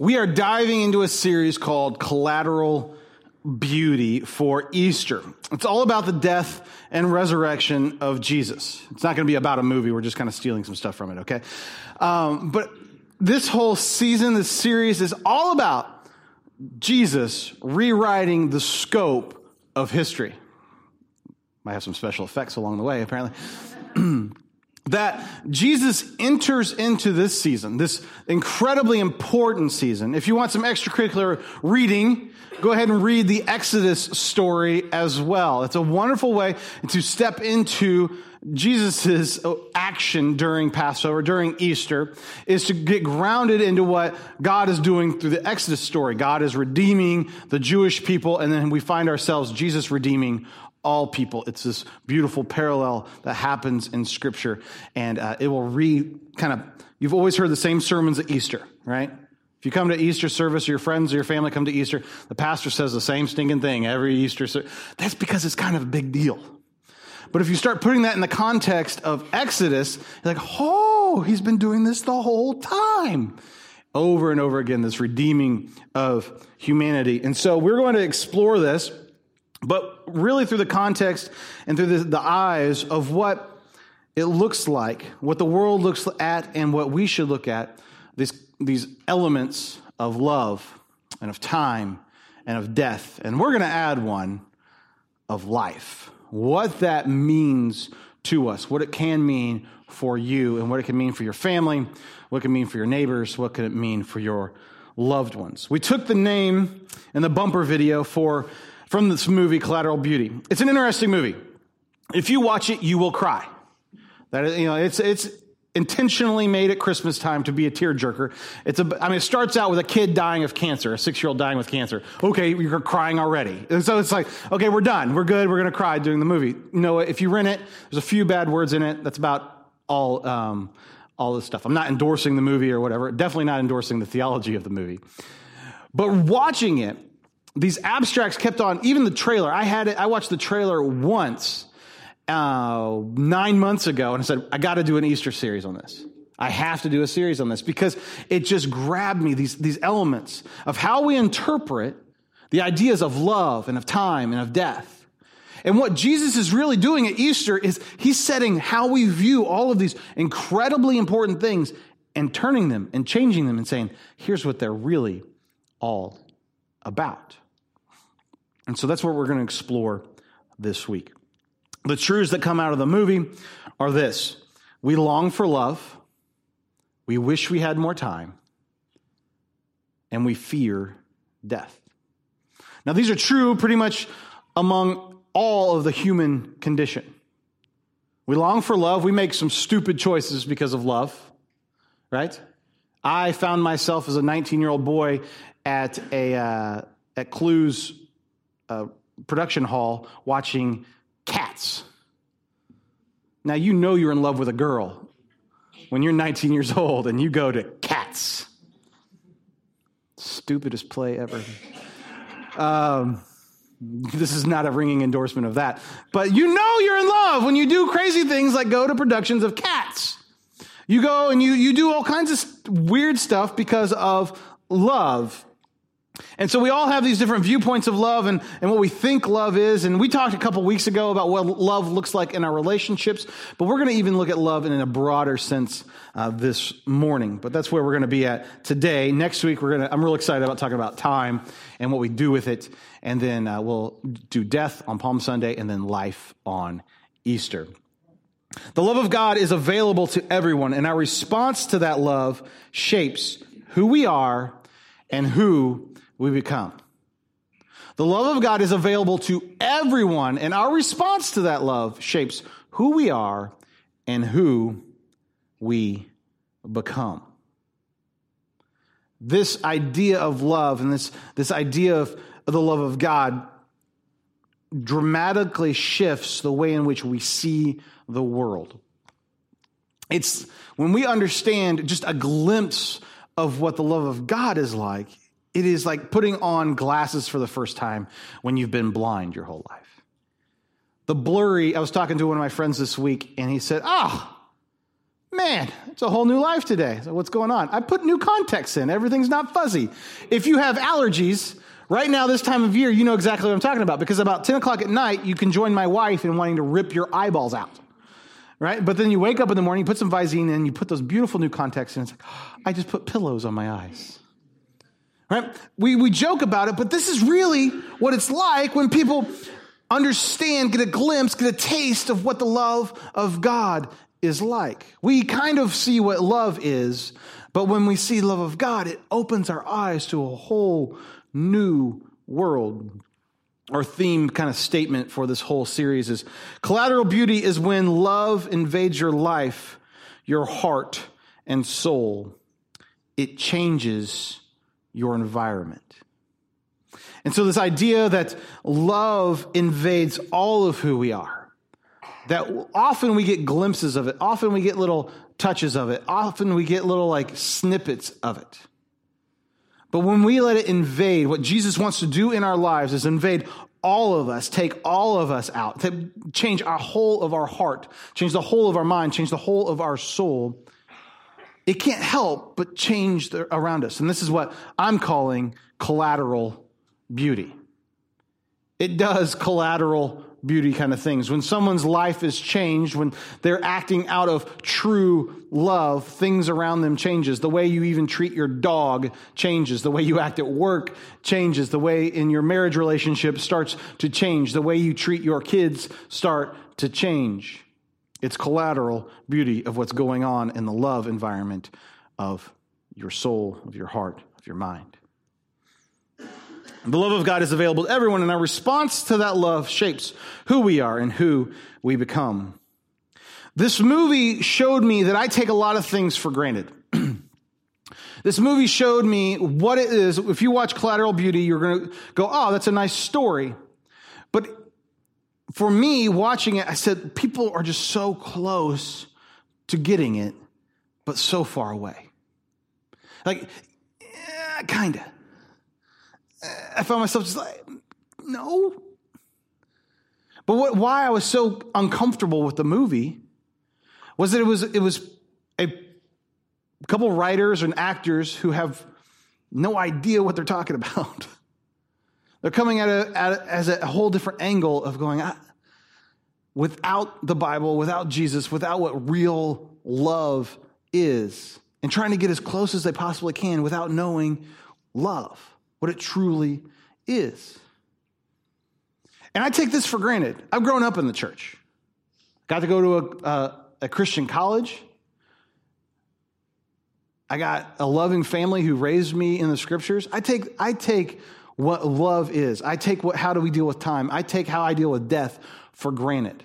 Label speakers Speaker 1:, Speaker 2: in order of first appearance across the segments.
Speaker 1: we are diving into a series called Collateral Beauty for Easter. It's all about the death and resurrection of Jesus. It's not going to be about a movie. We're just kind of stealing some stuff from it, okay? Um, but this whole season, this series is all about Jesus rewriting the scope of history. Might have some special effects along the way, apparently. that Jesus enters into this season, this incredibly important season. If you want some extracurricular reading, go ahead and read the Exodus story as well. It's a wonderful way to step into Jesus' action during Passover, during Easter, is to get grounded into what God is doing through the Exodus story. God is redeeming the Jewish people, and then we find ourselves Jesus redeeming all people. It's this beautiful parallel that happens in Scripture, and uh, it will re kind of. You've always heard the same sermons at Easter, right? If you come to Easter service, or your friends or your family come to Easter, the pastor says the same stinking thing every Easter. Service. That's because it's kind of a big deal. But if you start putting that in the context of Exodus, like, oh, he's been doing this the whole time. Over and over again, this redeeming of humanity. And so we're going to explore this but really through the context and through the, the eyes of what it looks like, what the world looks at, and what we should look at, these, these elements of love and of time and of death. And we're going to add one of life. What that means to us, what it can mean for you, and what it can mean for your family, what it can mean for your neighbors, what can it mean for your loved ones. We took the name in the bumper video for from this movie, Collateral Beauty. It's an interesting movie. If you watch it, you will cry. That is, you know, it's, it's intentionally made at Christmas time to be a tearjerker. It's a, I mean, it starts out with a kid dying of cancer, a six year old dying with cancer. Okay, you're crying already. And so it's like, okay, we're done. We're good. We're going to cry during the movie. You know, if you rent it, there's a few bad words in it. That's about all, um, all this stuff. I'm not endorsing the movie or whatever. Definitely not endorsing the theology of the movie. But watching it, these abstracts kept on, even the trailer. I had it, I watched the trailer once uh, nine months ago and I said, I got to do an Easter series on this. I have to do a series on this because it just grabbed me, these, these elements of how we interpret the ideas of love and of time and of death. And what Jesus is really doing at Easter is he's setting how we view all of these incredibly important things and turning them and changing them and saying, here's what they're really all about. And so that's what we're going to explore this week. The truths that come out of the movie are this we long for love, we wish we had more time, and we fear death. Now, these are true pretty much among all of the human condition. We long for love. We make some stupid choices because of love, right? I found myself as a 19 year old boy at a uh, at Clowes uh, production hall watching Cats. Now you know you're in love with a girl when you're 19 years old and you go to Cats. Stupidest play ever. Um, this is not a ringing endorsement of that, but you know you're in love when you do crazy things like go to productions of Cats. You go and you you do all kinds of weird stuff because of love. And so we all have these different viewpoints of love and, and what we think love is. And we talked a couple weeks ago about what love looks like in our relationships, but we're going to even look at love in a broader sense uh, this morning. But that's where we're going to be at today. Next week, we're going to, I'm real excited about talking about time and what we do with it. And then uh, we'll do death on Palm Sunday and then life on Easter. The love of God is available to everyone, and our response to that love shapes who we are and who we become. The love of God is available to everyone, and our response to that love shapes who we are and who we become. This idea of love and this, this idea of, the love of God dramatically shifts the way in which we see the world. It's when we understand just a glimpse of what the love of God is like, it is like putting on glasses for the first time when you've been blind your whole life. The blurry, I was talking to one of my friends this week, and he said, oh, Man, it's a whole new life today. So what's going on? I put new context in. Everything's not fuzzy. If you have allergies, right now, this time of year, you know exactly what I'm talking about because about 10 o'clock at night, you can join my wife in wanting to rip your eyeballs out. Right? But then you wake up in the morning, you put some Visine in, you put those beautiful new contacts in. It's like, oh, I just put pillows on my eyes. Right? We, we joke about it, but this is really what it's like when people understand, get a glimpse, get a taste of what the love of God is like. We kind of see what love is, but when we see love of God, it opens our eyes to a whole new world. Our theme kind of statement for this whole series is collateral beauty is when love invades your life, your heart, and soul. It changes your environment. And so, this idea that love invades all of who we are that often we get glimpses of it. Often we get little touches of it. Often we get little like snippets of it. But when we let it invade, what Jesus wants to do in our lives is invade all of us, take all of us out, to change our whole of our heart, change the whole of our mind, change the whole of our soul. It can't help but change the, around us. And this is what I'm calling collateral beauty. It does collateral beauty kind of things. When someone's life is changed, when they're acting out of true love, things around them changes. The way you even treat your dog changes. The way you act at work changes. The way in your marriage relationship starts to change. The way you treat your kids start to change. It's collateral beauty of what's going on in the love environment of your soul, of your heart, of your mind. The love of God is available to everyone, and our response to that love shapes who we are and who we become. This movie showed me that I take a lot of things for granted. this movie showed me what it is. If you watch Collateral Beauty, you're going to go, oh, that's a nice story. But for me, watching it, I said, people are just so close to getting it, but so far away. Like, yeah, kind of. Eh, I found myself just like, no. But what, why I was so uncomfortable with the movie was that it was, it was a couple writers and actors who have no idea what they're talking about. They're coming at it as a whole different angle of going, ah, without the Bible, without Jesus, without what real love is, and trying to get as close as they possibly can without knowing love what it truly is. And I take this for granted. I've grown up in the church, got to go to a, a, a Christian college. I got a loving family who raised me in the scriptures. I take, I take what love is. I take what, how do we deal with time? I take how I deal with death for granted.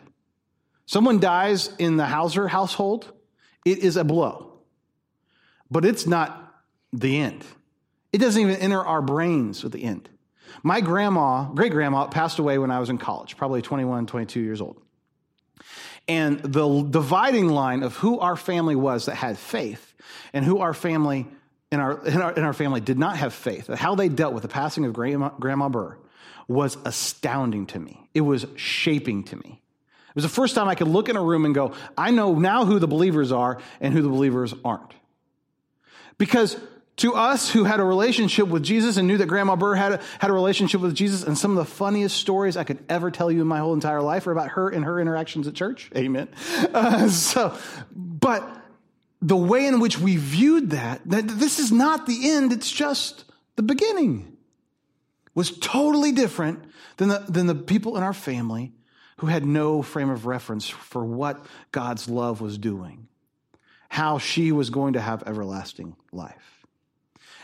Speaker 1: Someone dies in the Hauser household, it is a blow, but it's not the end. It doesn't even enter our brains with the end. My grandma, great grandma, passed away when I was in college, probably 21, 22 years old. And the dividing line of who our family was that had faith and who our family in our, in our, in our family did not have faith, how they dealt with the passing of Grandma, Grandma Burr was astounding to me. It was shaping to me. It was the first time I could look in a room and go, I know now who the believers are and who the believers aren't. Because to us who had a relationship with Jesus and knew that Grandma Burr had a, had a relationship with Jesus, and some of the funniest stories I could ever tell you in my whole entire life are about her and her interactions at church. Amen. Uh, so, but the way in which we viewed that, that this is not the end, it's just the beginning, was totally different than the, than the people in our family who had no frame of reference for what God's love was doing, how she was going to have everlasting life.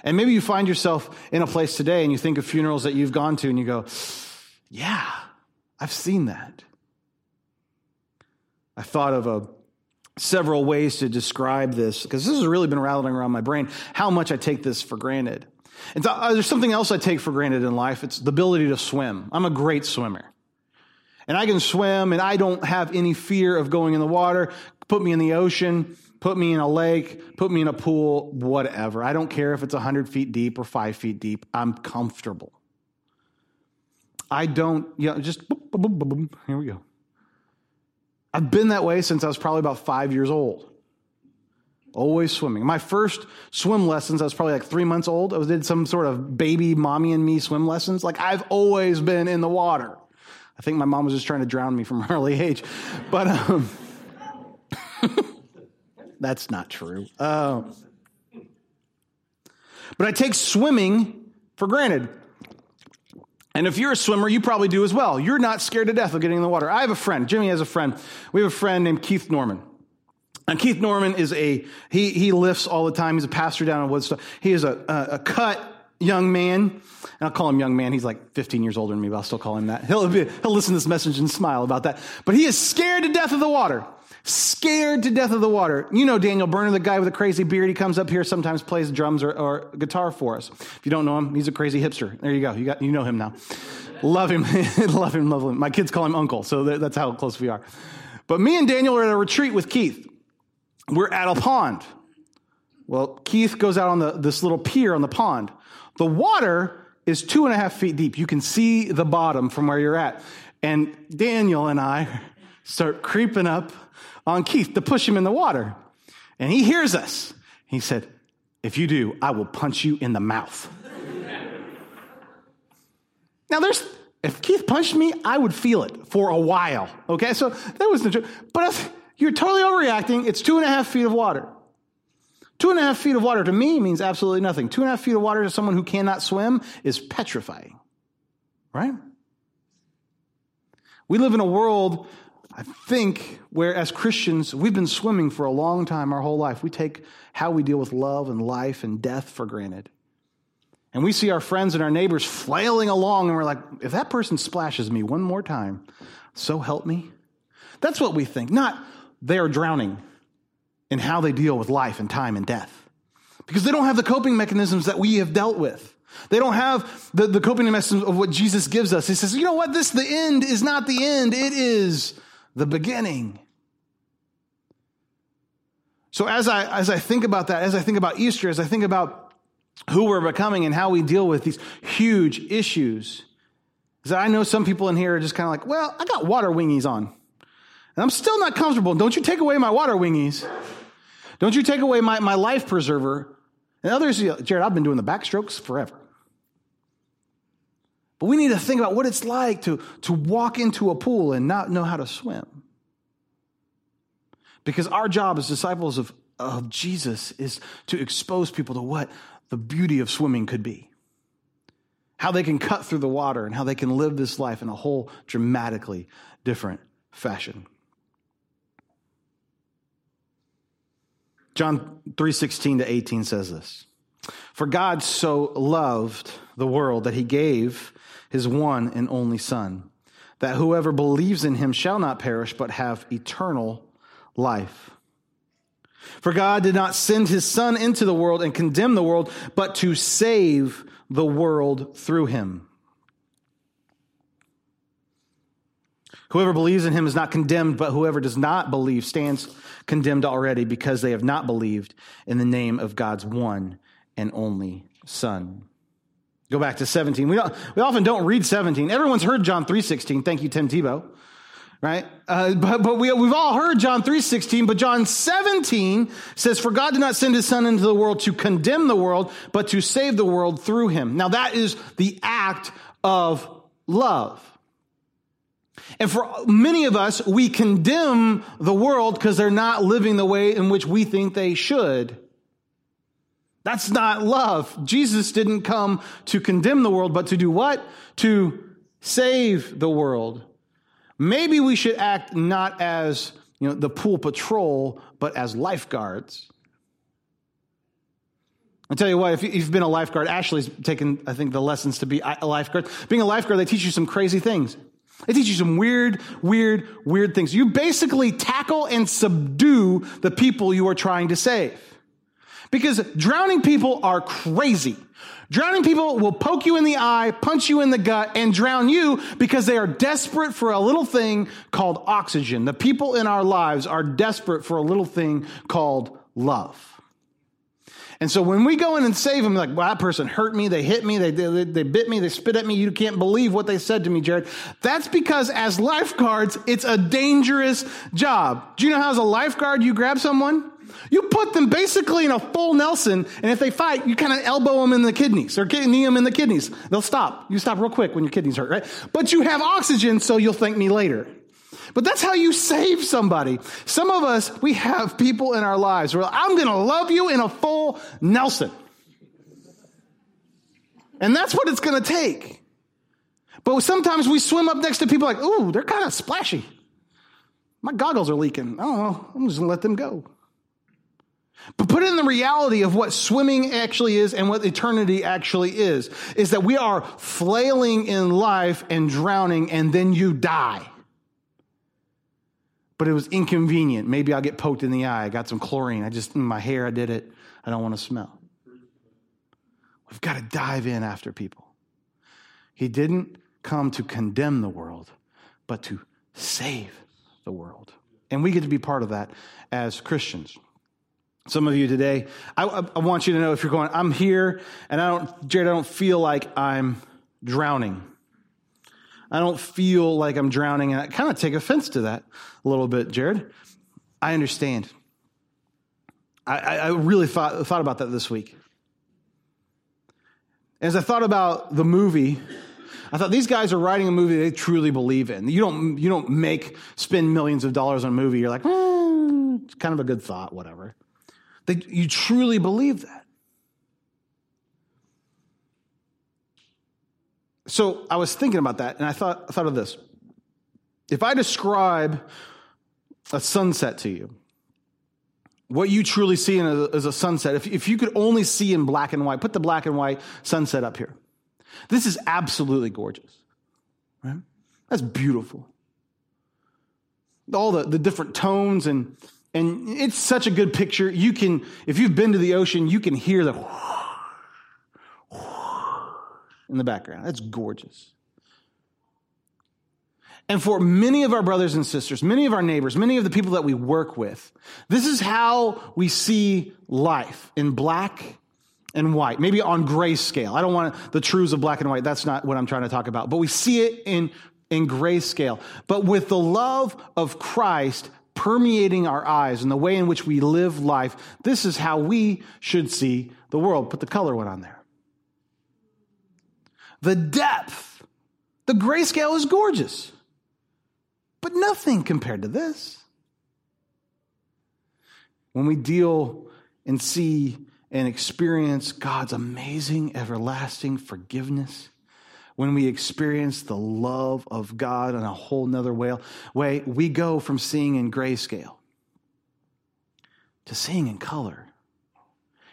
Speaker 1: And maybe you find yourself in a place today and you think of funerals that you've gone to and you go, yeah, I've seen that. I thought of a, several ways to describe this because this has really been rattling around my brain how much I take this for granted. And so, uh, there's something else I take for granted in life. It's the ability to swim. I'm a great swimmer. And I can swim and I don't have any fear of going in the water. Put me in the ocean put me in a lake, put me in a pool, whatever. I don't care if it's 100 feet deep or five feet deep. I'm comfortable. I don't, you know, just boom, boom, boom, here we go. I've been that way since I was probably about five years old. Always swimming. My first swim lessons, I was probably like three months old. I did some sort of baby mommy and me swim lessons. Like I've always been in the water. I think my mom was just trying to drown me from an early age, but um, that's not true. Uh, but I take swimming for granted. And if you're a swimmer, you probably do as well. You're not scared to death of getting in the water. I have a friend. Jimmy has a friend. We have a friend named Keith Norman. And Keith Norman is a, he, he lifts all the time. He's a pastor down in Woodstock. He is a, a, a cut young man. And I'll call him young man. He's like 15 years older than me, but I'll still call him that. He'll, be, he'll listen to this message and smile about that. But he is scared to death of the water. Scared to death of the water. You know Daniel Burner, the guy with the crazy beard. He comes up here, sometimes plays drums or, or guitar for us. If you don't know him, he's a crazy hipster. There you go. You, got, you know him now. love him. love him, love him. My kids call him uncle, so that's how close we are. But me and Daniel are at a retreat with Keith. We're at a pond. Well, Keith goes out on the, this little pier on the pond. The water is two and a half feet deep. You can see the bottom from where you're at. And Daniel and I start creeping up on Keith to push him in the water. And he hears us. He said, If you do, I will punch you in the mouth. now, there's, if Keith punched me, I would feel it for a while. Okay, so that was the truth. But if, you're totally overreacting. It's two and a half feet of water. Two and a half feet of water to me means absolutely nothing. Two and a half feet of water to someone who cannot swim is petrifying, right? We live in a world, I think, where as Christians, we've been swimming for a long time, our whole life. We take how we deal with love and life and death for granted. And we see our friends and our neighbors flailing along, and we're like, if that person splashes me one more time, so help me. That's what we think. Not, they are drowning in how they deal with life and time and death. Because they don't have the coping mechanisms that we have dealt with. They don't have the, the coping mechanisms of what Jesus gives us. He says, you know what? This, the end is not the end. It is the beginning. So as I, as I think about that, as I think about Easter, as I think about who we're becoming and how we deal with these huge issues, is that I know some people in here are just kind of like, well, I got water wingies on. And I'm still not comfortable. Don't you take away my water wingies. Don't you take away my, my life preserver. And others, Jared, I've been doing the backstrokes forever. But we need to think about what it's like to, to walk into a pool and not know how to swim. Because our job as disciples of, of Jesus is to expose people to what the beauty of swimming could be. How they can cut through the water and how they can live this life in a whole dramatically different fashion. John 3:16 to 18 says this. For God so loved the world that he gave his one and only son that whoever believes in him shall not perish but have eternal life. For God did not send his son into the world and condemn the world but to save the world through him. Whoever believes in him is not condemned, but whoever does not believe stands condemned already because they have not believed in the name of God's one and only Son. Go back to 17. We, we often don't read 17. Everyone's heard John 3.16. Thank you, Tim Tebow. Right? Uh, but but we, we've all heard John 3.16, but John 17 says, For God did not send his son into the world to condemn the world, but to save the world through him. Now that is the act of love. And for many of us, we condemn the world because they're not living the way in which we think they should. That's not love. Jesus didn't come to condemn the world, but to do what? To save the world. Maybe we should act not as you know, the pool patrol, but as lifeguards. I'll tell you what, if you've been a lifeguard, Ashley's taken, I think, the lessons to be a lifeguard. Being a lifeguard, they teach you some crazy things. They teach you some weird, weird, weird things. You basically tackle and subdue the people you are trying to save. Because drowning people are crazy. Drowning people will poke you in the eye, punch you in the gut, and drown you because they are desperate for a little thing called oxygen. The people in our lives are desperate for a little thing called love. And so when we go in and save them, like, well, that person hurt me, they hit me, they, they, they bit me, they spit at me, you can't believe what they said to me, Jared. That's because as lifeguards, it's a dangerous job. Do you know how as a lifeguard you grab someone? You put them basically in a full Nelson, and if they fight, you kind of elbow them in the kidneys or knee them in the kidneys. They'll stop. You stop real quick when your kidneys hurt, right? But you have oxygen, so you'll thank me later. But that's how you save somebody. Some of us, we have people in our lives where I'm going to love you in a full Nelson. And that's what it's going to take. But sometimes we swim up next to people like, ooh, they're kind of splashy. My goggles are leaking. I don't know. I'm just going to let them go. But put in the reality of what swimming actually is and what eternity actually is, is that we are flailing in life and drowning and then you die. But it was inconvenient. Maybe I'll get poked in the eye. I got some chlorine. I just, in my hair, I did it. I don't want to smell. We've got to dive in after people. He didn't come to condemn the world, but to save the world. And we get to be part of that as Christians. Some of you today, I, I, want you to know if you're going, I'm here and I don't, Jared, I don't feel like I'm drowning. I don't feel like I'm drowning. And I kind of take offense to that a little bit, Jared. I understand. I, I really thought, thought about that this week. As I thought about the movie, I thought these guys are writing a movie they truly believe in. You don't, you don't make, spend millions of dollars on a movie. You're like, eh, it's kind of a good thought, whatever. That you truly believe that. So I was thinking about that, and I thought, I thought of this. If I describe a sunset to you, what you truly see is a sunset. If, if you could only see in black and white, put the black and white sunset up here. This is absolutely gorgeous, right? That's beautiful. All the, the different tones and and it's such a good picture. You can, if you've been to the ocean, you can hear the in the background. That's gorgeous. And for many of our brothers and sisters, many of our neighbors, many of the people that we work with, this is how we see life in black and white, maybe on grayscale. I don't want the truths of black and white. That's not what I'm trying to talk about. But we see it in, in grayscale. But with the love of Christ permeating our eyes and the way in which we live life, this is how we should see the world. Put the color one on there. The depth, the grayscale is gorgeous, but nothing compared to this. When we deal and see and experience God's amazing, everlasting forgiveness, when we experience the love of God in a whole nother way, we go from seeing in grayscale to seeing in color.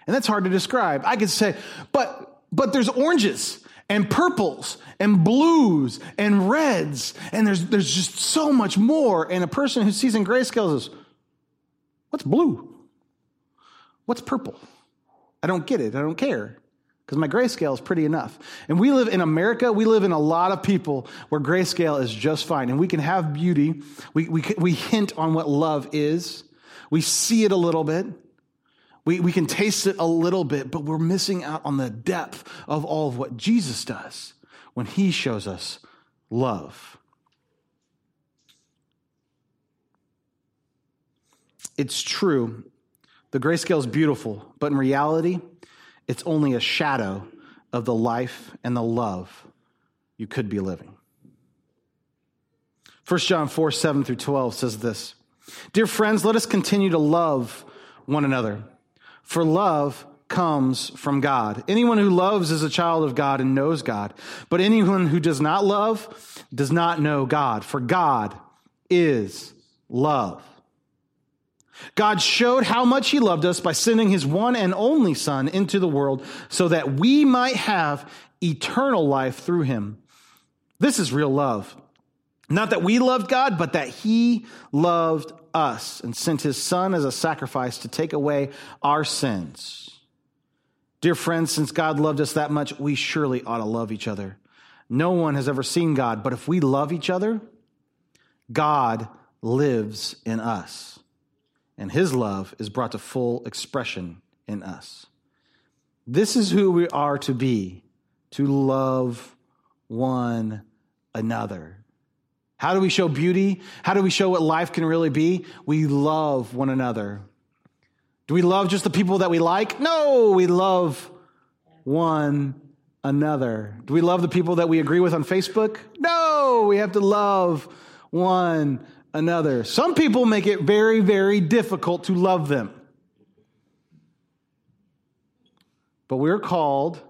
Speaker 1: And that's hard to describe. I could say, but but there's oranges and purples and blues and reds, and there's there's just so much more. And a person who sees in grayscale says, What's blue? What's purple? I don't get it. I don't care because my grayscale is pretty enough. And we live in America, we live in a lot of people where grayscale is just fine. And we can have beauty, we, we, we hint on what love is, we see it a little bit. We, we can taste it a little bit, but we're missing out on the depth of all of what Jesus does when he shows us love. It's true. The grayscale is beautiful, but in reality, it's only a shadow of the life and the love you could be living. 1 John 4 7 through 12 says this Dear friends, let us continue to love one another, for love comes from God. Anyone who loves is a child of God and knows God, but anyone who does not love does not know God, for God is love. God showed how much he loved us by sending his one and only son into the world so that we might have eternal life through him. This is real love. Not that we loved God, but that he loved us and sent his son as a sacrifice to take away our sins. Dear friends, since God loved us that much, we surely ought to love each other. No one has ever seen God, but if we love each other, God lives in us and his love is brought to full expression in us. This is who we are to be, to love one another. How do we show beauty? How do we show what life can really be? We love one another. Do we love just the people that we like? No, we love one another. Do we love the people that we agree with on Facebook? No, we have to love one another. Some people make it very, very difficult to love them. But we're called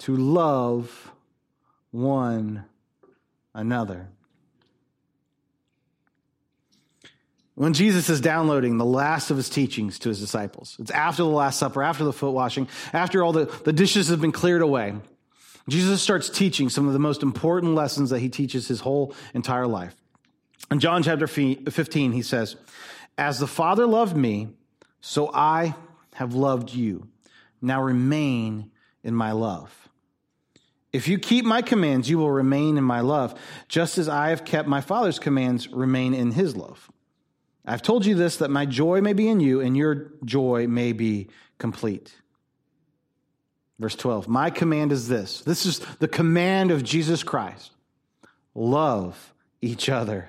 Speaker 1: to love one another. When Jesus is downloading the last of his teachings to his disciples, it's after the Last Supper, after the foot washing, after all the, the dishes have been cleared away, Jesus starts teaching some of the most important lessons that he teaches his whole entire life. In John chapter 15, he says, As the Father loved me, so I have loved you. Now remain in my love. If you keep my commands, you will remain in my love, just as I have kept my Father's commands, remain in his love. I've told you this that my joy may be in you and your joy may be complete. Verse 12 My command is this this is the command of Jesus Christ love each other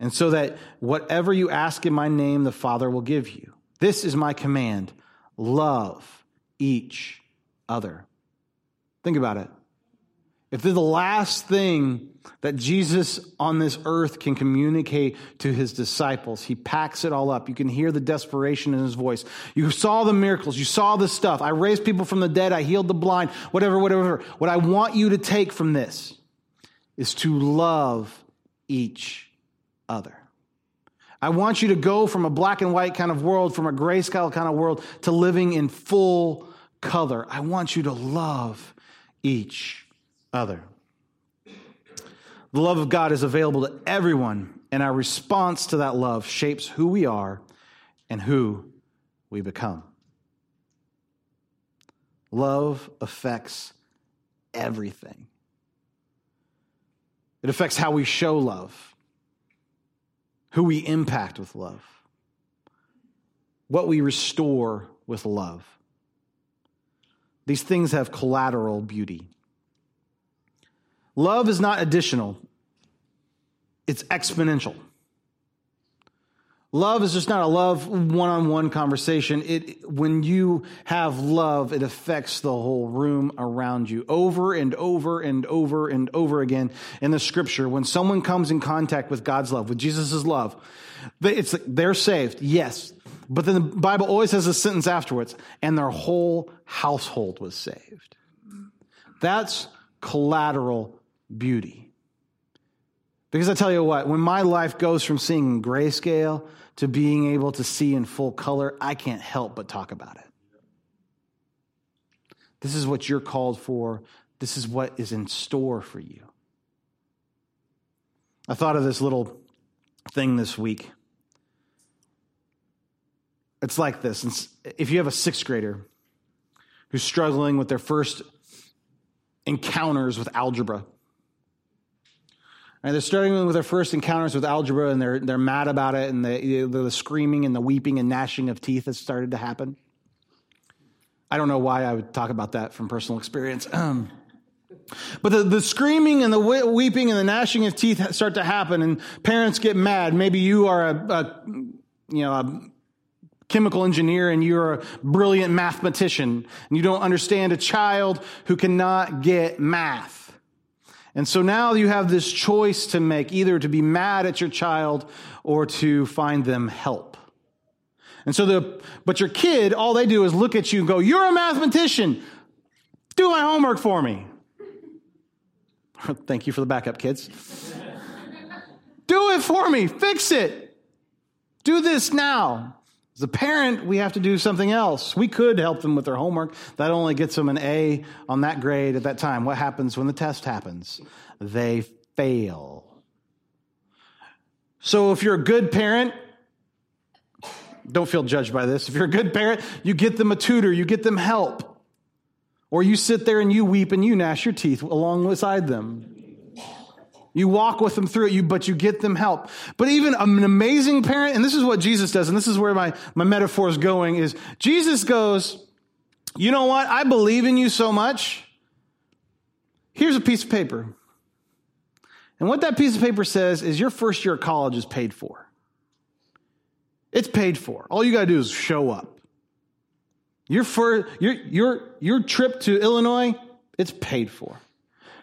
Speaker 1: And so that whatever you ask in my name, the Father will give you. This is my command love each other. Think about it. If they're the last thing that Jesus on this earth can communicate to his disciples, he packs it all up. You can hear the desperation in his voice. You saw the miracles. You saw the stuff. I raised people from the dead. I healed the blind, whatever, whatever. What I want you to take from this is to love each other. I want you to go from a black and white kind of world, from a grayscale kind of world, to living in full color. I want you to love each other. The love of God is available to everyone, and our response to that love shapes who we are and who we become. Love affects everything. It affects how we show love, who we impact with love, what we restore with love. These things have collateral beauty. Love is not additional, it's exponential. Love is just not a love one on one conversation. It, when you have love, it affects the whole room around you over and over and over and over again in the scripture. When someone comes in contact with God's love, with Jesus' love, it's, they're saved, yes. But then the Bible always has a sentence afterwards, and their whole household was saved. That's collateral beauty. Because I tell you what, when my life goes from seeing grayscale to being able to see in full color, I can't help but talk about it. This is what you're called for. This is what is in store for you. I thought of this little thing this week. It's like this. If you have a sixth grader who's struggling with their first encounters with algebra, and they're starting with their first encounters with algebra and they're, they're mad about it and the, the screaming and the weeping and gnashing of teeth has started to happen. I don't know why I would talk about that from personal experience. Um, but the, the screaming and the weeping and the gnashing of teeth start to happen and parents get mad. Maybe you are a, a you know, a chemical engineer and you're a brilliant mathematician and you don't understand a child who cannot get math. And so now you have this choice to make either to be mad at your child or to find them help. And so the, but your kid, all they do is look at you and go, You're a mathematician. Do my homework for me. Thank you for the backup, kids. do it for me. Fix it. Do this now. As a parent, we have to do something else. We could help them with their homework. That only gets them an A on that grade at that time. What happens when the test happens? They fail. So if you're a good parent, don't feel judged by this. If you're a good parent, you get them a tutor, you get them help. Or you sit there and you weep and you gnash your teeth alongside them. You walk with them through it, you, but you get them help. But even an amazing parent, and this is what Jesus does, and this is where my, my metaphor is going, is Jesus goes, you know what? I believe in you so much. Here's a piece of paper. And what that piece of paper says is your first year of college is paid for. It's paid for. All you got to do is show up. Your, for, your, your, your trip to Illinois, it's paid for.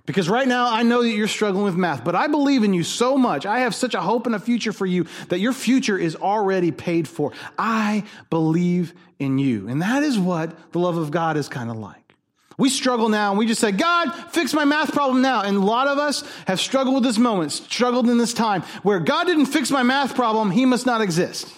Speaker 1: Because right now, I know that you're struggling with math, but I believe in you so much. I have such a hope and a future for you that your future is already paid for. I believe in you. And that is what the love of God is kind of like. We struggle now and we just say, God, fix my math problem now. And a lot of us have struggled with this moment, struggled in this time where God didn't fix my math problem, he must not exist.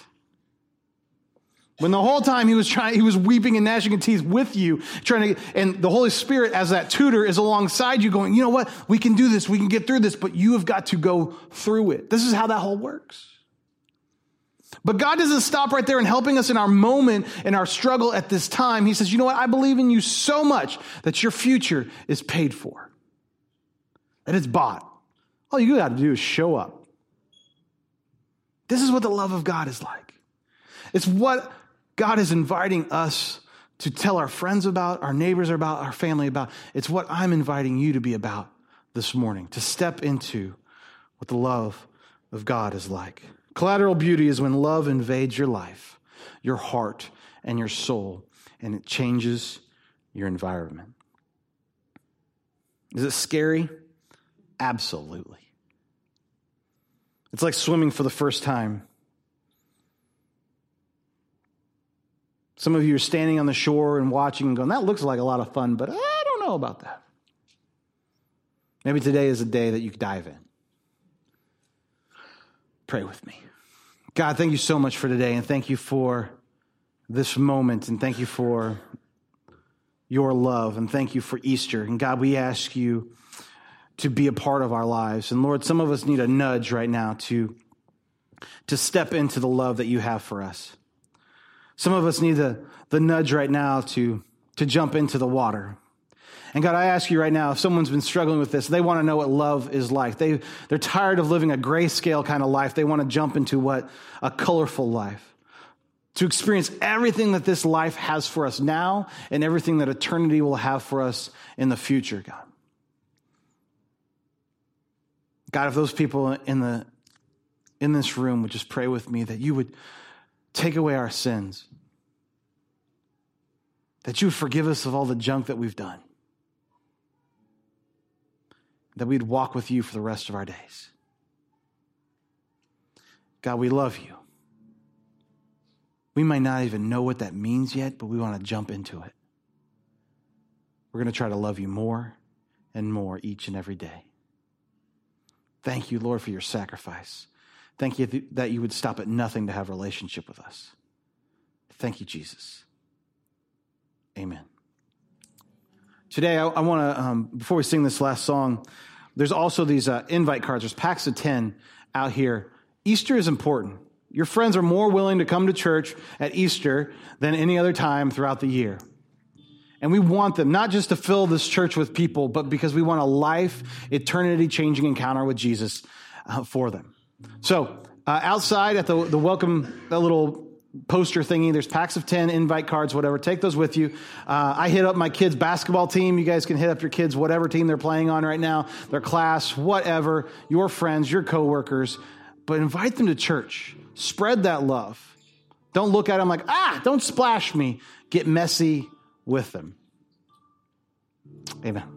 Speaker 1: When the whole time he was trying, he was weeping and gnashing of teeth with you, trying to, and the Holy Spirit as that tutor is alongside you going, you know what? We can do this. We can get through this, but you have got to go through it. This is how that whole works. But God doesn't stop right there in helping us in our moment, in our struggle at this time. He says, you know what? I believe in you so much that your future is paid for, that it's bought. All you got to do is show up. This is what the love of God is like. It's what God is inviting us to tell our friends about, our neighbors about, our family about. It's what I'm inviting you to be about this morning, to step into what the love of God is like. Collateral beauty is when love invades your life, your heart, and your soul, and it changes your environment. Is it scary? Absolutely. It's like swimming for the first time. Some of you are standing on the shore and watching and going, that looks like a lot of fun, but I don't know about that. Maybe today is a day that you could dive in. Pray with me. God, thank you so much for today, and thank you for this moment, and thank you for your love, and thank you for Easter. And God, we ask you to be a part of our lives. And Lord, some of us need a nudge right now to, to step into the love that you have for us. Some of us need the, the nudge right now to, to jump into the water. And God, I ask you right now, if someone's been struggling with this, they want to know what love is like. They, they're tired of living a grayscale kind of life. They want to jump into what a colorful life. To experience everything that this life has for us now and everything that eternity will have for us in the future, God. God, if those people in the in this room would just pray with me that you would take away our sins, that you would forgive us of all the junk that we've done, that we'd walk with you for the rest of our days. God, we love you. We might not even know what that means yet, but we want to jump into it. We're going to try to love you more and more each and every day. Thank you, Lord, for your sacrifice. Thank you that you would stop at nothing to have relationship with us. Thank you, Jesus. Amen. Today, I, I want to, um, before we sing this last song, there's also these uh, invite cards. There's packs of 10 out here. Easter is important. Your friends are more willing to come to church at Easter than any other time throughout the year. And we want them not just to fill this church with people, but because we want a life, eternity changing encounter with Jesus uh, for them. So uh, outside at the, the welcome, that little poster thingy, there's packs of 10, invite cards, whatever. Take those with you. Uh, I hit up my kids' basketball team. You guys can hit up your kids' whatever team they're playing on right now, their class, whatever, your friends, your coworkers. But invite them to church. Spread that love. Don't look at them like, ah, don't splash me. Get messy with them. Amen.